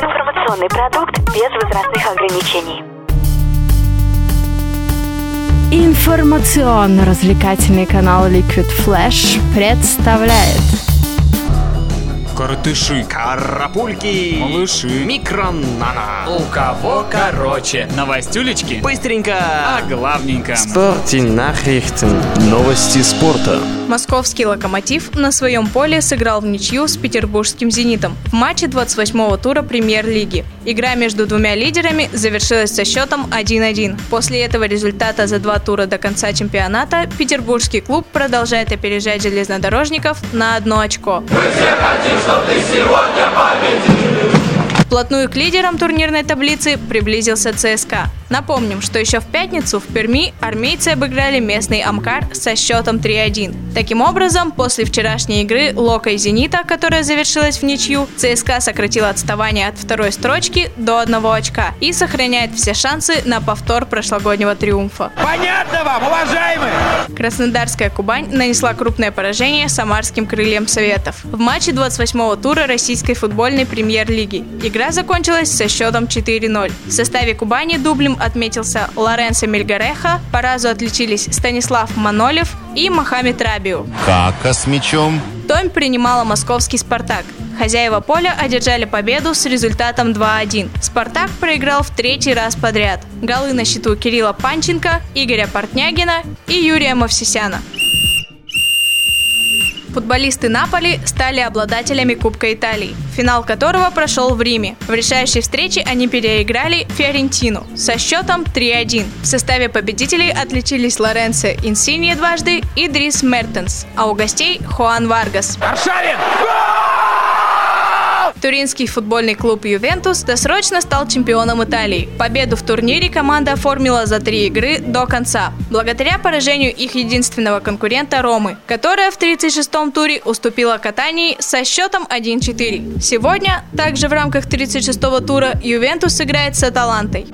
Информационный продукт без возрастных ограничений. Информационно-развлекательный канал Liquid Flash представляет Коротыши, Карапульки, малыши, микронана. у кого короче. Новостюлечки, Быстренько. а главненько. Спортинахрихтен. Новости спорта. Московский «Локомотив» на своем поле сыграл в ничью с петербургским «Зенитом» в матче 28-го тура премьер-лиги. Игра между двумя лидерами завершилась со счетом 1-1. После этого результата за два тура до конца чемпионата петербургский клуб продолжает опережать железнодорожников на одно очко. Вплотную к лидерам турнирной таблицы приблизился ЦСКА. Напомним, что еще в пятницу в Перми армейцы обыграли местный Амкар со счетом 3-1. Таким образом, после вчерашней игры Лока и Зенита, которая завершилась в ничью, ЦСКА сократил отставание от второй строчки до одного очка и сохраняет все шансы на повтор прошлогоднего триумфа. Понятно вам, уважаемые? Краснодарская Кубань нанесла крупное поражение самарским крыльям Советов. В матче 28-го тура российской футбольной премьер-лиги. Игра закончилась со счетом 4-0. В составе Кубани дублем отметился Лоренцо Мельгареха, по разу отличились Станислав Манолев и Мохаммед Рабиу. Кака с мячом. Томь принимала московский «Спартак». Хозяева поля одержали победу с результатом 2-1. «Спартак» проиграл в третий раз подряд. Голы на счету Кирилла Панченко, Игоря Портнягина и Юрия Мовсисяна. Футболисты Наполи стали обладателями Кубка Италии, финал которого прошел в Риме. В решающей встрече они переиграли Фиорентину со счетом 3-1. В составе победителей отличились Лоренцо Инсинье дважды и Дрис Мертенс, а у гостей Хуан Варгас. Аршавин! Туринский футбольный клуб «Ювентус» досрочно стал чемпионом Италии. Победу в турнире команда оформила за три игры до конца, благодаря поражению их единственного конкурента Ромы, которая в 36-м туре уступила Катании со счетом 1-4. Сегодня, также в рамках 36-го тура, Ювентус сыграет с Аталантой.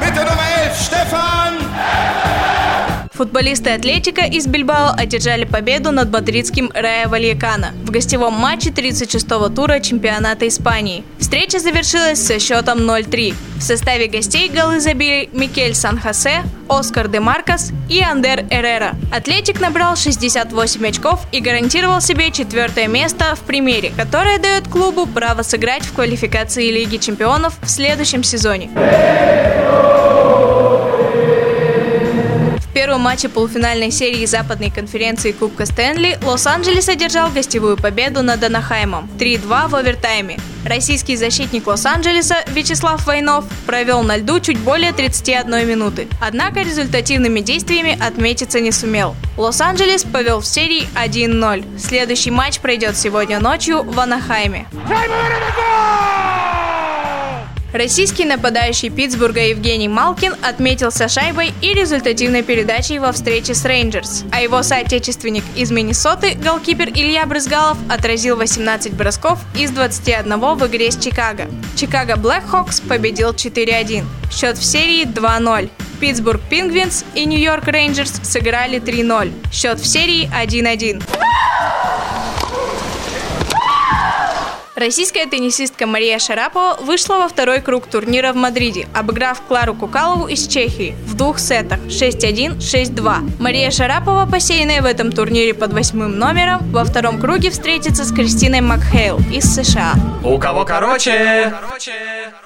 Футболисты Атлетика из Бильбао одержали победу над мадридским Рая Вальякана в гостевом матче 36-го тура чемпионата Испании. Встреча завершилась со счетом 0-3. В составе гостей голы забили Микель Сан-Хосе, Оскар де Маркос и Андер Эррера. Атлетик набрал 68 очков и гарантировал себе четвертое место в премьере, которое дает клубу право сыграть в квалификации Лиги чемпионов в следующем сезоне. Первом матче полуфинальной серии западной конференции Кубка Стэнли Лос-Анджелес одержал гостевую победу над Анахаймом 3-2 в овертайме. Российский защитник Лос-Анджелеса Вячеслав Войнов провел на льду чуть более 31 минуты. Однако результативными действиями отметиться не сумел. Лос-Анджелес повел в серии 1-0. Следующий матч пройдет сегодня ночью в Анахайме. Российский нападающий Питтсбурга Евгений Малкин отметился шайбой и результативной передачей во встрече с Рейнджерс. А его соотечественник из Миннесоты, голкипер Илья Брызгалов, отразил 18 бросков из 21 в игре с Чикаго. Чикаго Блэкхокс победил 4-1. Счет в серии 2-0. Питтсбург Пингвинс и Нью-Йорк Рейнджерс сыграли 3-0. Счет в серии 1-1. Российская теннисистка Мария Шарапова вышла во второй круг турнира в Мадриде, обыграв Клару Кукалову из Чехии в двух сетах 6-1, 6-2. Мария Шарапова, посеянная в этом турнире под восьмым номером, во втором круге встретится с Кристиной Макхейл из США. У кого короче. Короче, короче.